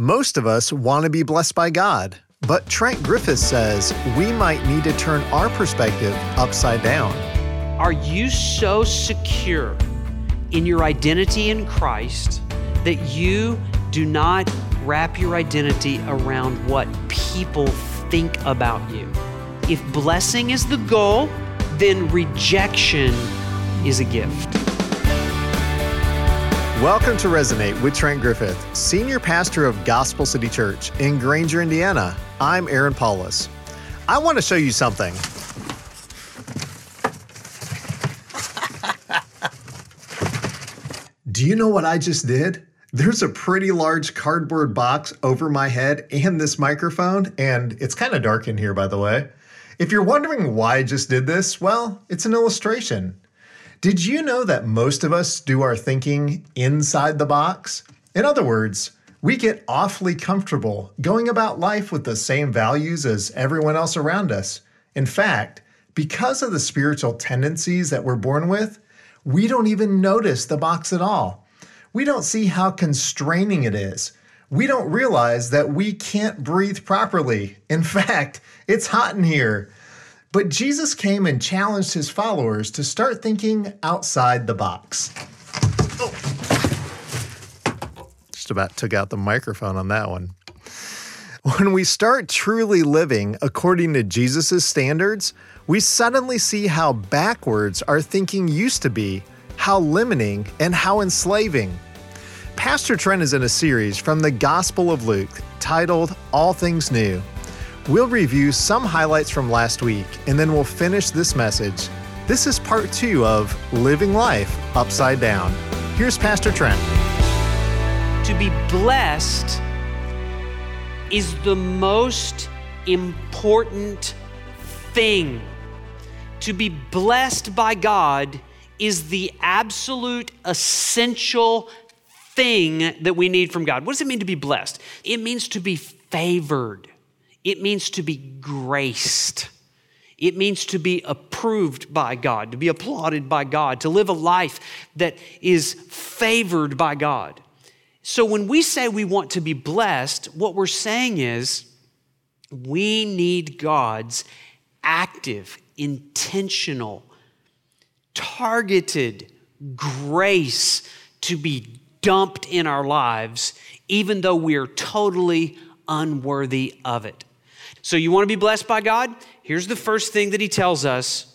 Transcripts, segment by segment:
Most of us want to be blessed by God, but Trent Griffith says we might need to turn our perspective upside down. Are you so secure in your identity in Christ that you do not wrap your identity around what people think about you? If blessing is the goal, then rejection is a gift. Welcome to Resonate with Trent Griffith, Senior Pastor of Gospel City Church in Granger, Indiana. I'm Aaron Paulus. I want to show you something. Do you know what I just did? There's a pretty large cardboard box over my head and this microphone, and it's kind of dark in here, by the way. If you're wondering why I just did this, well, it's an illustration. Did you know that most of us do our thinking inside the box? In other words, we get awfully comfortable going about life with the same values as everyone else around us. In fact, because of the spiritual tendencies that we're born with, we don't even notice the box at all. We don't see how constraining it is. We don't realize that we can't breathe properly. In fact, it's hot in here. But Jesus came and challenged his followers to start thinking outside the box. Oh. Just about took out the microphone on that one. When we start truly living according to Jesus' standards, we suddenly see how backwards our thinking used to be, how limiting, and how enslaving. Pastor Trent is in a series from the Gospel of Luke titled All Things New. We'll review some highlights from last week and then we'll finish this message. This is part two of Living Life Upside Down. Here's Pastor Trent. To be blessed is the most important thing. To be blessed by God is the absolute essential thing that we need from God. What does it mean to be blessed? It means to be favored. It means to be graced. It means to be approved by God, to be applauded by God, to live a life that is favored by God. So when we say we want to be blessed, what we're saying is we need God's active, intentional, targeted grace to be dumped in our lives, even though we are totally unworthy of it. So, you want to be blessed by God? Here's the first thing that He tells us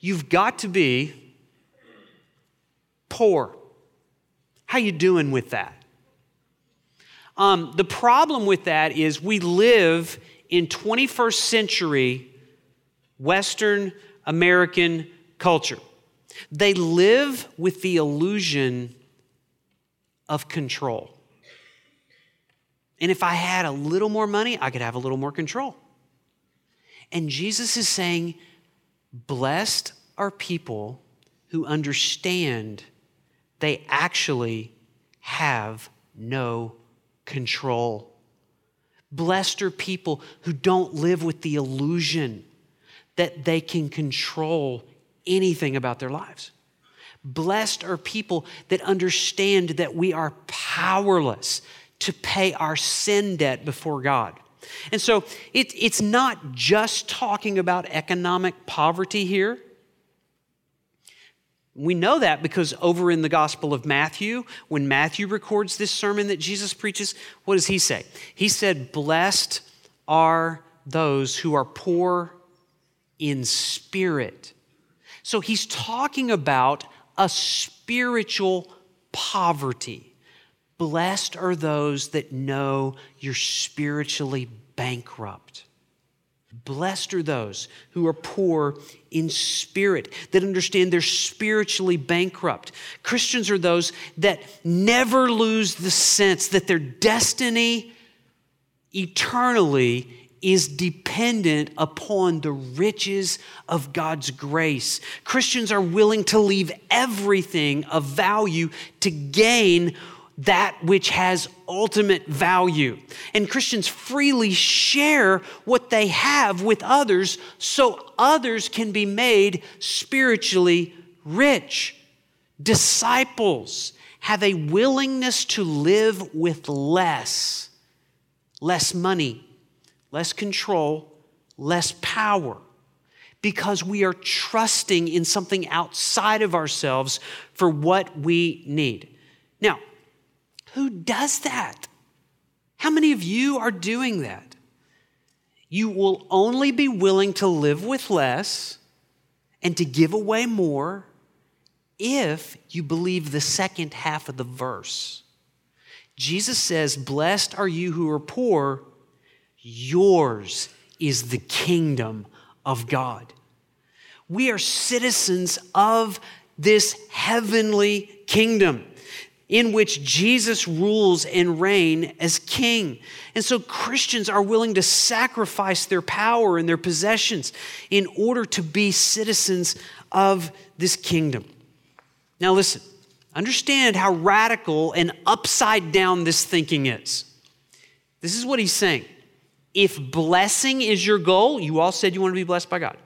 you've got to be poor. How you doing with that? Um, the problem with that is we live in 21st century Western American culture. They live with the illusion of control. And if I had a little more money, I could have a little more control. And Jesus is saying, Blessed are people who understand they actually have no control. Blessed are people who don't live with the illusion that they can control anything about their lives. Blessed are people that understand that we are powerless to pay our sin debt before God. And so it, it's not just talking about economic poverty here. We know that because over in the Gospel of Matthew, when Matthew records this sermon that Jesus preaches, what does he say? He said, Blessed are those who are poor in spirit. So he's talking about a spiritual poverty. Blessed are those that know you're spiritually bankrupt. Blessed are those who are poor in spirit, that understand they're spiritually bankrupt. Christians are those that never lose the sense that their destiny eternally is dependent upon the riches of God's grace. Christians are willing to leave everything of value to gain that which has ultimate value. And Christians freely share what they have with others so others can be made spiritually rich. Disciples have a willingness to live with less, less money, less control, less power, because we are trusting in something outside of ourselves for what we need. Now, who does that? How many of you are doing that? You will only be willing to live with less and to give away more if you believe the second half of the verse. Jesus says, Blessed are you who are poor, yours is the kingdom of God. We are citizens of this heavenly kingdom in which Jesus rules and reign as king. And so Christians are willing to sacrifice their power and their possessions in order to be citizens of this kingdom. Now, listen, understand how radical and upside down this thinking is. This is what he's saying. If blessing is your goal, you all said you want to be blessed by God.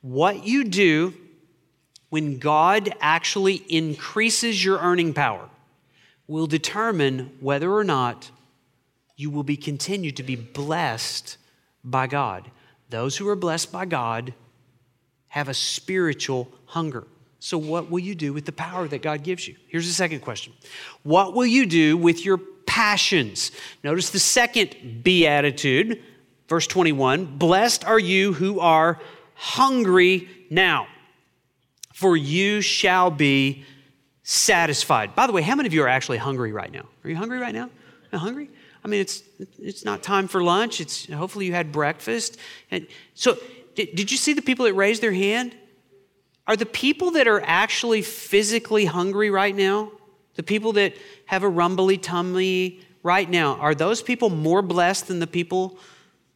What you do when God actually increases your earning power will determine whether or not you will be continued to be blessed by God. Those who are blessed by God have a spiritual hunger. So, what will you do with the power that God gives you? Here's the second question What will you do with your passions? Notice the second beatitude, verse 21 Blessed are you who are hungry now, for you shall be satisfied. By the way, how many of you are actually hungry right now? Are you hungry right now? Are hungry? I mean, it's it's not time for lunch. It's hopefully you had breakfast. And so, did, did you see the people that raised their hand? Are the people that are actually physically hungry right now, the people that have a rumbly tummy right now, are those people more blessed than the people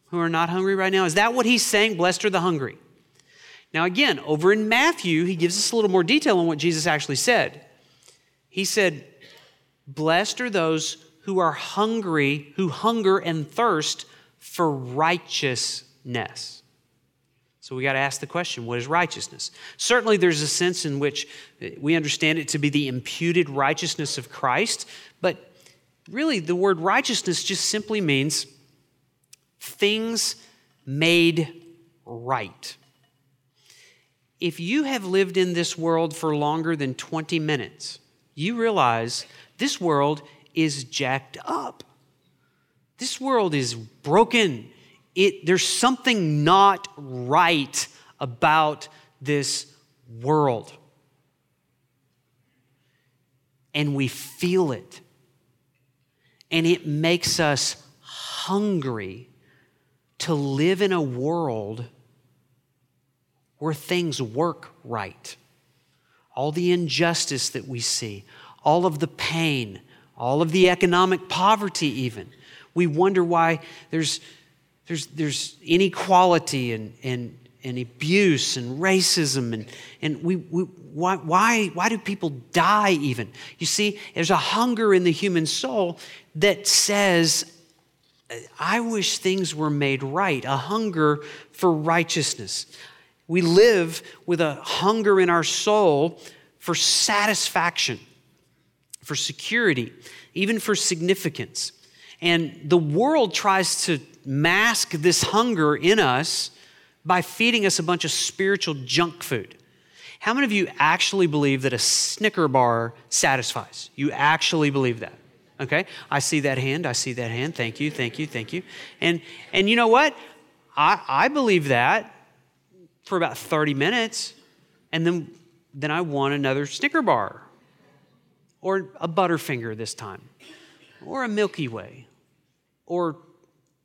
who are not hungry right now? Is that what he's saying? Blessed are the hungry. Now, again, over in Matthew, he gives us a little more detail on what Jesus actually said. He said, Blessed are those who are hungry, who hunger and thirst for righteousness. So we got to ask the question what is righteousness? Certainly, there's a sense in which we understand it to be the imputed righteousness of Christ, but really, the word righteousness just simply means things made right. If you have lived in this world for longer than 20 minutes, you realize this world is jacked up. This world is broken it, there's something not right about this world. And we feel it. And it makes us hungry to live in a world where things work right. All the injustice that we see, all of the pain, all of the economic poverty, even. We wonder why there's there's, there's inequality and, and, and abuse and racism and, and we, we, why, why, why do people die even you see there's a hunger in the human soul that says i wish things were made right a hunger for righteousness we live with a hunger in our soul for satisfaction for security even for significance and the world tries to mask this hunger in us by feeding us a bunch of spiritual junk food. How many of you actually believe that a Snicker bar satisfies? You actually believe that? Okay? I see that hand. I see that hand. Thank you. Thank you. Thank you. And and you know what? I, I believe that for about 30 minutes, and then then I want another Snicker bar. Or a Butterfinger this time. Or a Milky Way. Or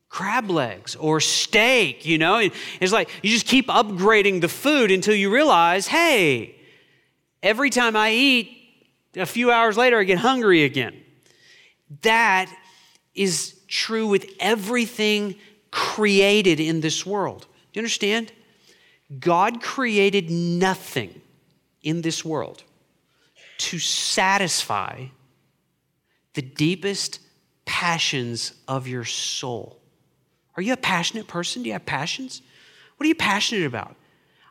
crab legs or steak, you know? It's like you just keep upgrading the food until you realize, hey, every time I eat, a few hours later, I get hungry again. That is true with everything created in this world. Do you understand? God created nothing in this world to satisfy the deepest passions of your soul. Are you a passionate person? Do you have passions? What are you passionate about?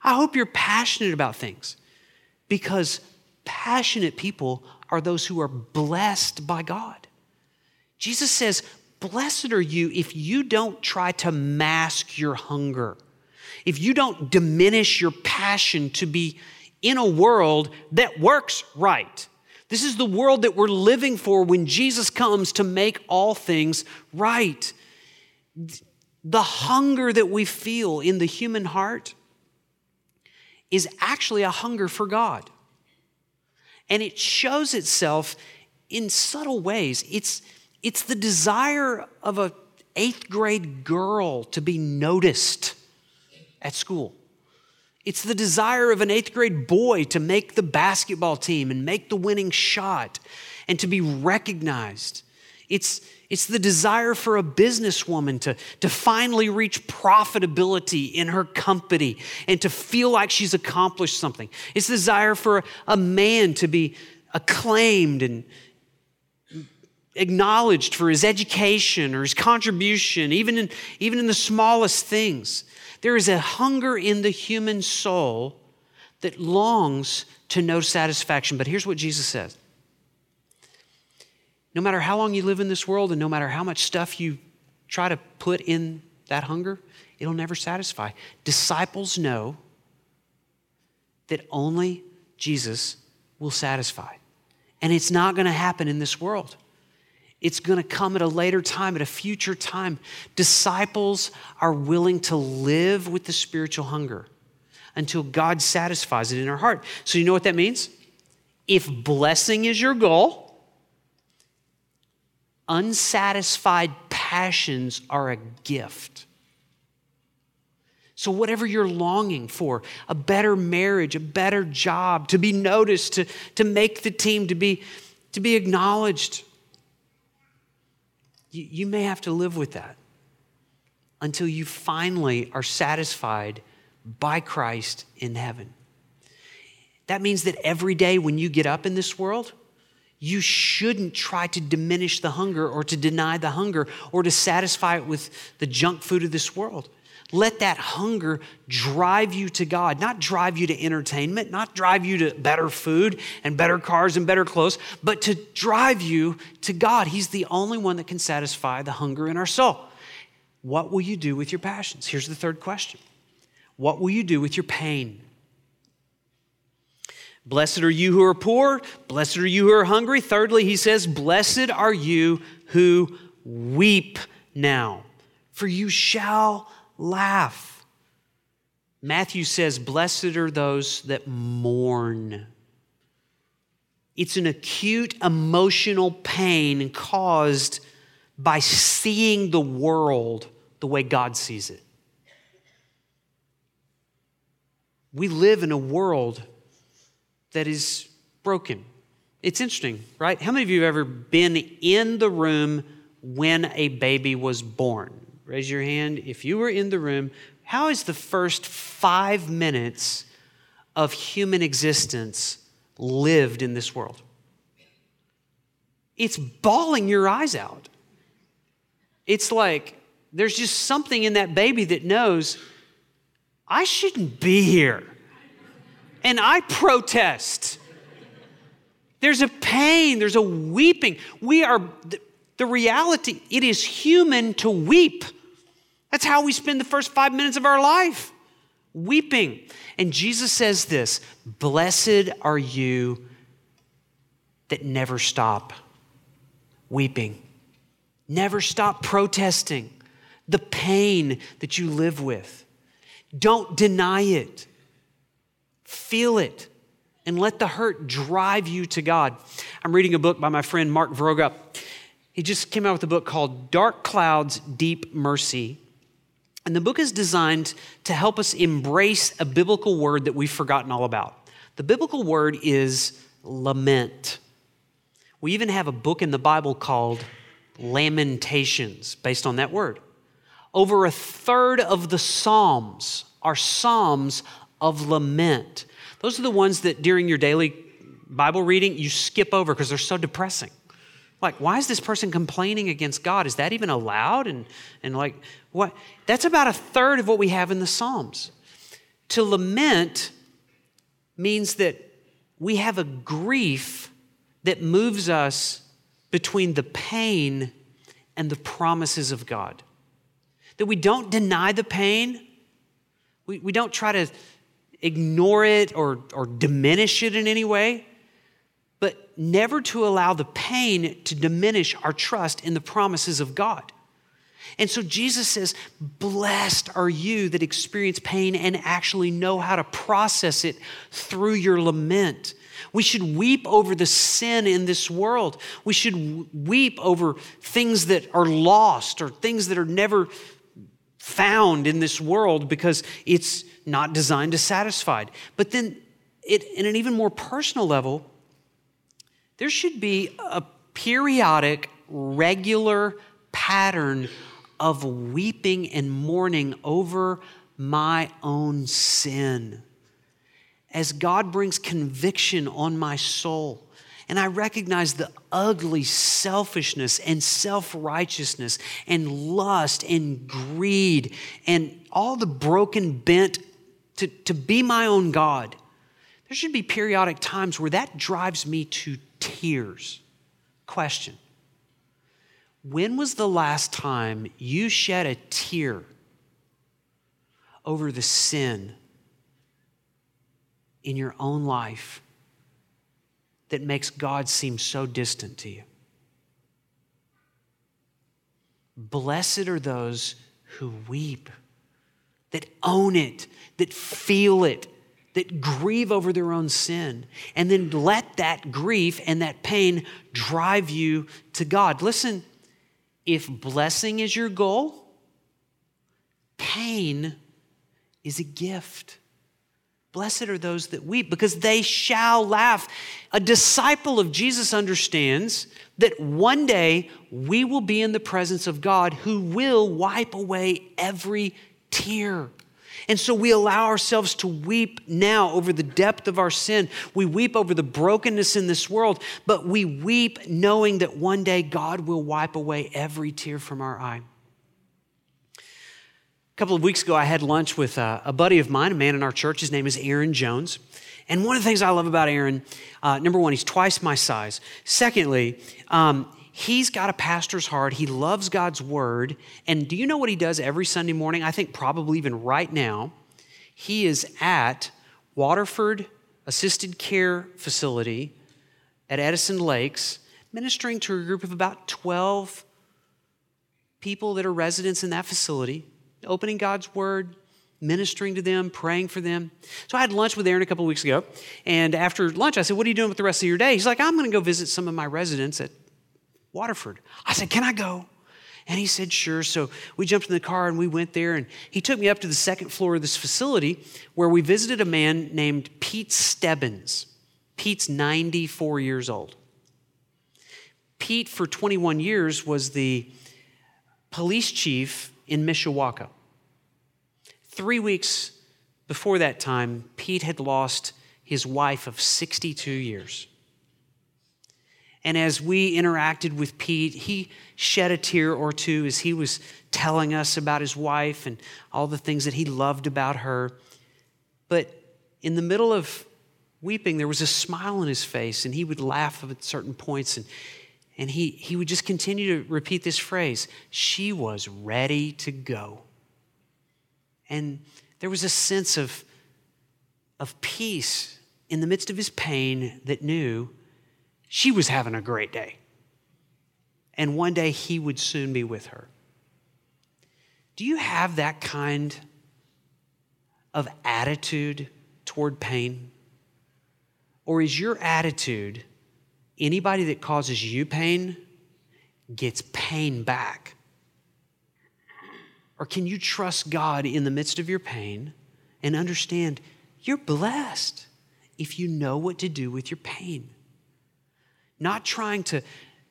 I hope you're passionate about things because passionate people are those who are blessed by God. Jesus says, Blessed are you if you don't try to mask your hunger, if you don't diminish your passion to be in a world that works right. This is the world that we're living for when Jesus comes to make all things right. The hunger that we feel in the human heart is actually a hunger for God. And it shows itself in subtle ways. It's, it's the desire of a eighth grade girl to be noticed at school. It's the desire of an eighth grade boy to make the basketball team and make the winning shot and to be recognized. It's, it's the desire for a businesswoman to, to finally reach profitability in her company and to feel like she's accomplished something. It's the desire for a man to be acclaimed and acknowledged for his education or his contribution, even in, even in the smallest things. There is a hunger in the human soul that longs to know satisfaction. But here's what Jesus says no matter how long you live in this world and no matter how much stuff you try to put in that hunger, it'll never satisfy. Disciples know that only Jesus will satisfy. And it's not going to happen in this world. It's going to come at a later time, at a future time. Disciples are willing to live with the spiritual hunger until God satisfies it in our heart. So, you know what that means? If blessing is your goal, unsatisfied passions are a gift. So, whatever you're longing for, a better marriage, a better job, to be noticed, to, to make the team, to be, to be acknowledged, you, you may have to live with that until you finally are satisfied by Christ in heaven. That means that every day when you get up in this world, you shouldn't try to diminish the hunger or to deny the hunger or to satisfy it with the junk food of this world. Let that hunger drive you to God, not drive you to entertainment, not drive you to better food and better cars and better clothes, but to drive you to God. He's the only one that can satisfy the hunger in our soul. What will you do with your passions? Here's the third question What will you do with your pain? Blessed are you who are poor. Blessed are you who are hungry. Thirdly, he says, Blessed are you who weep now, for you shall laugh. Matthew says, Blessed are those that mourn. It's an acute emotional pain caused by seeing the world the way God sees it. We live in a world that is broken. It's interesting, right? How many of you have ever been in the room when a baby was born? Raise your hand. If you were in the room, how is the first five minutes of human existence lived in this world? It's bawling your eyes out. It's like there's just something in that baby that knows, I shouldn't be here. And I protest. There's a pain, there's a weeping. We are, the reality, it is human to weep. That's how we spend the first five minutes of our life, weeping. And Jesus says this Blessed are you that never stop weeping, never stop protesting the pain that you live with. Don't deny it, feel it and let the hurt drive you to God. I'm reading a book by my friend Mark Vroegop. He just came out with a book called Dark Clouds, Deep Mercy. And the book is designed to help us embrace a biblical word that we've forgotten all about. The biblical word is lament. We even have a book in the Bible called Lamentations, based on that word. Over a third of the Psalms are Psalms of lament. Those are the ones that during your daily Bible reading you skip over because they're so depressing. Like, why is this person complaining against God? Is that even allowed? And, and like, what? That's about a third of what we have in the Psalms. To lament means that we have a grief that moves us between the pain and the promises of God. That we don't deny the pain, we, we don't try to ignore it or, or diminish it in any way, but never to allow the pain to diminish our trust in the promises of God. And so Jesus says, Blessed are you that experience pain and actually know how to process it through your lament. We should weep over the sin in this world. We should weep over things that are lost or things that are never found in this world because it's not designed to satisfy. But then, it, in an even more personal level, there should be a periodic, regular pattern of weeping and mourning over my own sin. As God brings conviction on my soul, and I recognize the ugly selfishness and self righteousness and lust and greed and all the broken bent to, to be my own God. There should be periodic times where that drives me to tears. Question when was the last time you shed a tear over the sin in your own life that makes God seem so distant to you? Blessed are those who weep, that own it, that feel it, that grieve over their own sin, and then let that grief and that pain drive you to God. Listen, if blessing is your goal, pain is a gift. Blessed are those that weep because they shall laugh. A disciple of Jesus understands that one day we will be in the presence of God who will wipe away every tear. And so we allow ourselves to weep now over the depth of our sin. We weep over the brokenness in this world, but we weep knowing that one day God will wipe away every tear from our eye. A couple of weeks ago, I had lunch with a, a buddy of mine, a man in our church. His name is Aaron Jones. And one of the things I love about Aaron, uh, number one, he's twice my size. Secondly, um, he's got a pastor's heart. He loves God's word. And do you know what he does every Sunday morning? I think probably even right now. He is at Waterford Assisted Care Facility at Edison Lakes, ministering to a group of about 12 people that are residents in that facility, opening God's word, ministering to them, praying for them. So I had lunch with Aaron a couple of weeks ago, and after lunch, I said, What are you doing with the rest of your day? He's like, I'm going to go visit some of my residents at Waterford. I said, Can I go? And he said, Sure. So we jumped in the car and we went there. And he took me up to the second floor of this facility where we visited a man named Pete Stebbins. Pete's 94 years old. Pete, for 21 years, was the police chief in Mishawaka. Three weeks before that time, Pete had lost his wife of 62 years. And as we interacted with Pete, he shed a tear or two as he was telling us about his wife and all the things that he loved about her. But in the middle of weeping, there was a smile on his face, and he would laugh at certain points. And, and he, he would just continue to repeat this phrase She was ready to go. And there was a sense of, of peace in the midst of his pain that knew she was having a great day. And one day he would soon be with her. Do you have that kind of attitude toward pain? Or is your attitude anybody that causes you pain gets pain back? Or can you trust God in the midst of your pain and understand you're blessed if you know what to do with your pain? Not trying to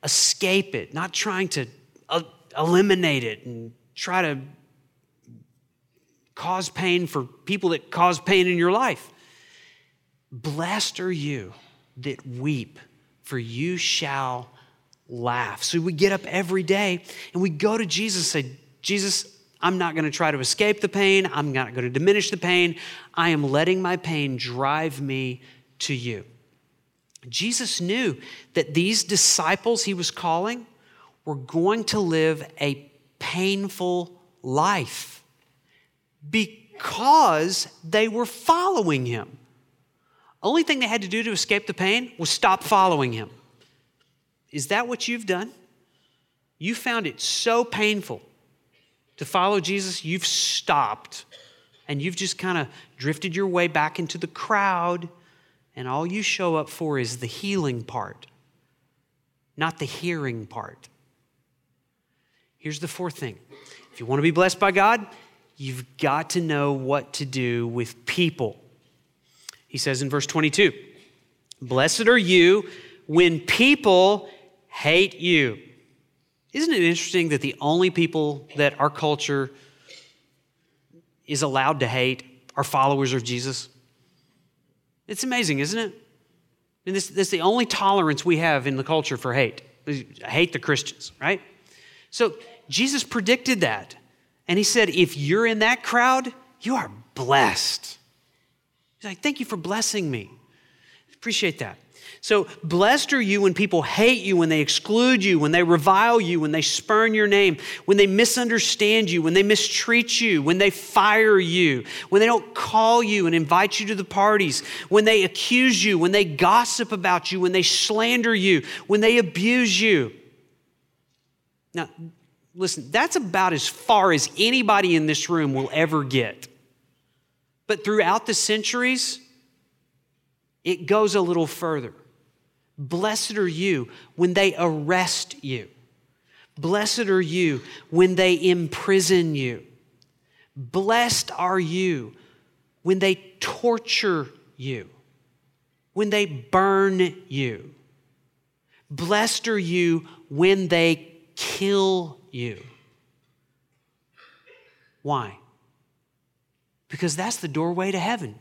escape it, not trying to uh, eliminate it and try to cause pain for people that cause pain in your life. Blessed are you that weep, for you shall laugh. So we get up every day and we go to Jesus and say, Jesus, I'm not going to try to escape the pain. I'm not going to diminish the pain. I am letting my pain drive me to you. Jesus knew that these disciples he was calling were going to live a painful life because they were following him. Only thing they had to do to escape the pain was stop following him. Is that what you've done? You found it so painful to follow Jesus, you've stopped and you've just kind of drifted your way back into the crowd, and all you show up for is the healing part, not the hearing part. Here's the fourth thing if you want to be blessed by God, you've got to know what to do with people. He says in verse 22 Blessed are you when people hate you. Isn't it interesting that the only people that our culture is allowed to hate are followers of Jesus? It's amazing, isn't it? And this, this is the only tolerance we have in the culture for hate. I hate the Christians, right? So Jesus predicted that. And he said, if you're in that crowd, you are blessed. He's like, thank you for blessing me. Appreciate that. So, blessed are you when people hate you, when they exclude you, when they revile you, when they spurn your name, when they misunderstand you, when they mistreat you, when they fire you, when they don't call you and invite you to the parties, when they accuse you, when they gossip about you, when they slander you, when they abuse you. Now, listen, that's about as far as anybody in this room will ever get. But throughout the centuries, it goes a little further. Blessed are you when they arrest you. Blessed are you when they imprison you. Blessed are you when they torture you, when they burn you. Blessed are you when they kill you. Why? Because that's the doorway to heaven.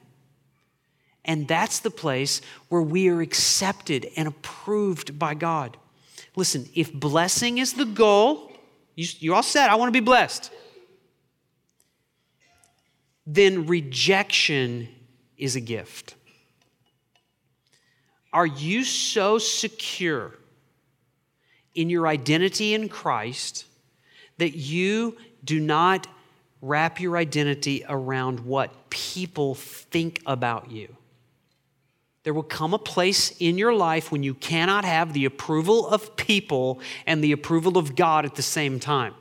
And that's the place where we are accepted and approved by God. Listen, if blessing is the goal, you, you all said, I want to be blessed. Then rejection is a gift. Are you so secure in your identity in Christ that you do not wrap your identity around what people think about you? There will come a place in your life when you cannot have the approval of people and the approval of God at the same time.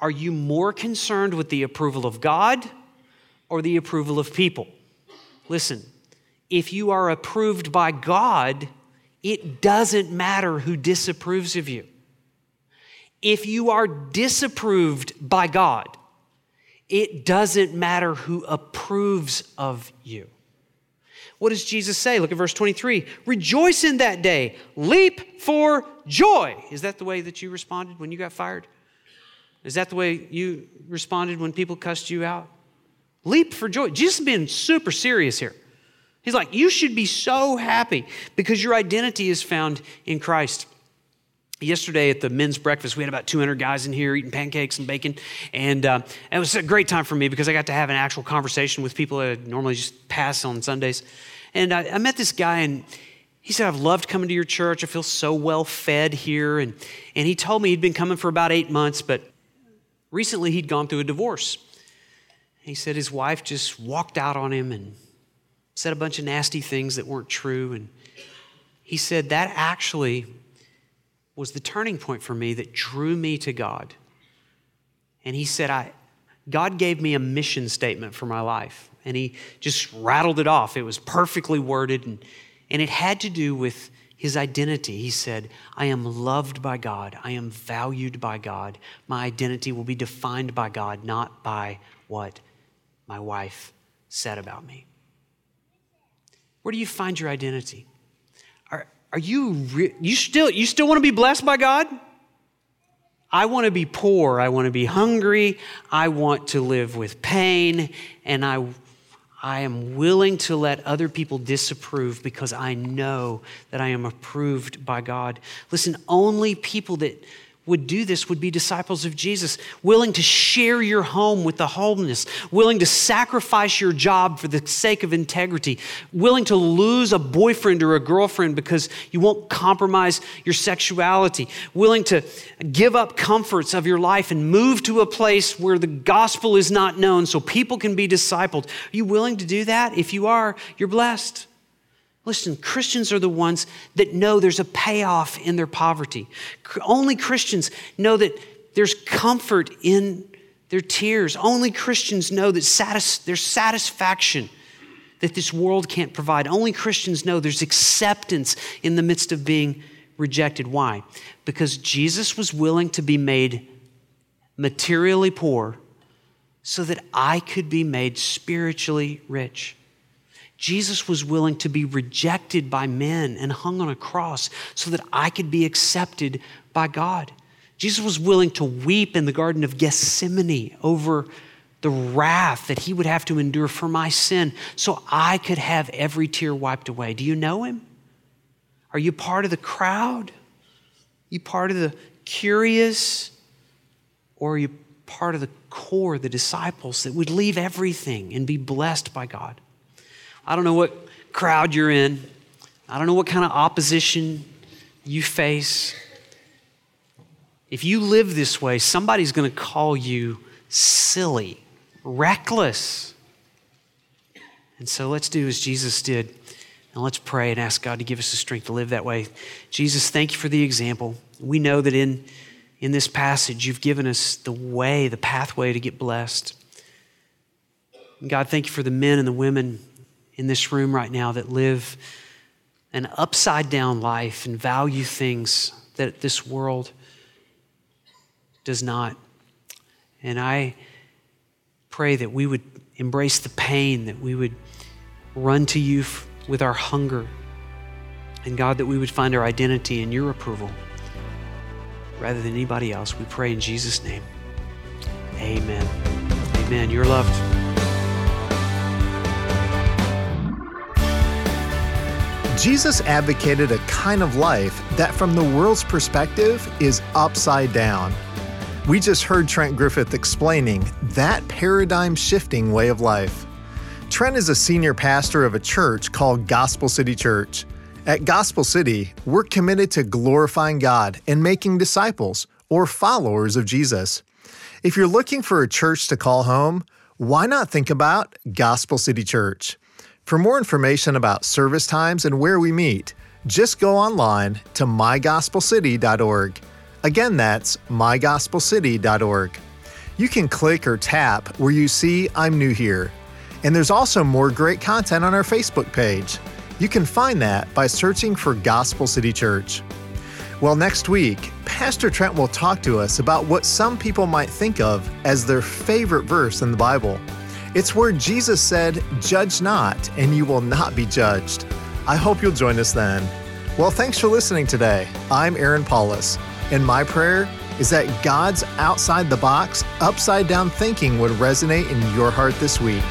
Are you more concerned with the approval of God or the approval of people? Listen, if you are approved by God, it doesn't matter who disapproves of you. If you are disapproved by God, it doesn't matter who approves of you. What does Jesus say? Look at verse 23. Rejoice in that day, leap for joy. Is that the way that you responded when you got fired? Is that the way you responded when people cussed you out? Leap for joy. Jesus is being super serious here. He's like, you should be so happy because your identity is found in Christ. Yesterday at the men's breakfast, we had about 200 guys in here eating pancakes and bacon. And uh, it was a great time for me because I got to have an actual conversation with people that I normally just pass on Sundays. And I, I met this guy, and he said, I've loved coming to your church. I feel so well fed here. And, and he told me he'd been coming for about eight months, but recently he'd gone through a divorce. He said his wife just walked out on him and said a bunch of nasty things that weren't true. And he said that actually was the turning point for me that drew me to God. And he said, I, God gave me a mission statement for my life and he just rattled it off. It was perfectly worded, and, and it had to do with his identity. He said, I am loved by God, I am valued by God. My identity will be defined by God, not by what my wife said about me. Where do you find your identity? Are, you, re- you, still, you still want to be blessed by God? I want to be poor. I want to be hungry. I want to live with pain. And I I am willing to let other people disapprove because I know that I am approved by God. Listen, only people that would do this would be disciples of Jesus, willing to share your home with the homeless, willing to sacrifice your job for the sake of integrity, willing to lose a boyfriend or a girlfriend because you won't compromise your sexuality, willing to give up comforts of your life and move to a place where the gospel is not known so people can be discipled. Are you willing to do that? If you are, you're blessed. Listen, Christians are the ones that know there's a payoff in their poverty. Only Christians know that there's comfort in their tears. Only Christians know that satis- there's satisfaction that this world can't provide. Only Christians know there's acceptance in the midst of being rejected. Why? Because Jesus was willing to be made materially poor so that I could be made spiritually rich. Jesus was willing to be rejected by men and hung on a cross so that I could be accepted by God. Jesus was willing to weep in the Garden of Gethsemane over the wrath that he would have to endure for my sin so I could have every tear wiped away. Do you know him? Are you part of the crowd? Are you part of the curious? Or are you part of the core, the disciples that would leave everything and be blessed by God? I don't know what crowd you're in. I don't know what kind of opposition you face. If you live this way, somebody's going to call you silly, reckless. And so let's do as Jesus did. And let's pray and ask God to give us the strength to live that way. Jesus, thank you for the example. We know that in, in this passage, you've given us the way, the pathway to get blessed. God, thank you for the men and the women in this room right now that live an upside down life and value things that this world does not. And I pray that we would embrace the pain, that we would run to you f- with our hunger. And God, that we would find our identity in your approval rather than anybody else. We pray in Jesus' name. Amen. Amen. You're loved. Jesus advocated a kind of life that, from the world's perspective, is upside down. We just heard Trent Griffith explaining that paradigm shifting way of life. Trent is a senior pastor of a church called Gospel City Church. At Gospel City, we're committed to glorifying God and making disciples or followers of Jesus. If you're looking for a church to call home, why not think about Gospel City Church? For more information about service times and where we meet, just go online to mygospelcity.org. Again, that's mygospelcity.org. You can click or tap where you see I'm new here. And there's also more great content on our Facebook page. You can find that by searching for Gospel City Church. Well, next week, Pastor Trent will talk to us about what some people might think of as their favorite verse in the Bible. It's where Jesus said, Judge not, and you will not be judged. I hope you'll join us then. Well, thanks for listening today. I'm Aaron Paulus, and my prayer is that God's outside the box, upside down thinking would resonate in your heart this week.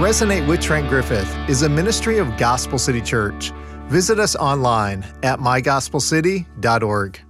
Resonate with Trent Griffith is a ministry of Gospel City Church. Visit us online at mygospelcity.org.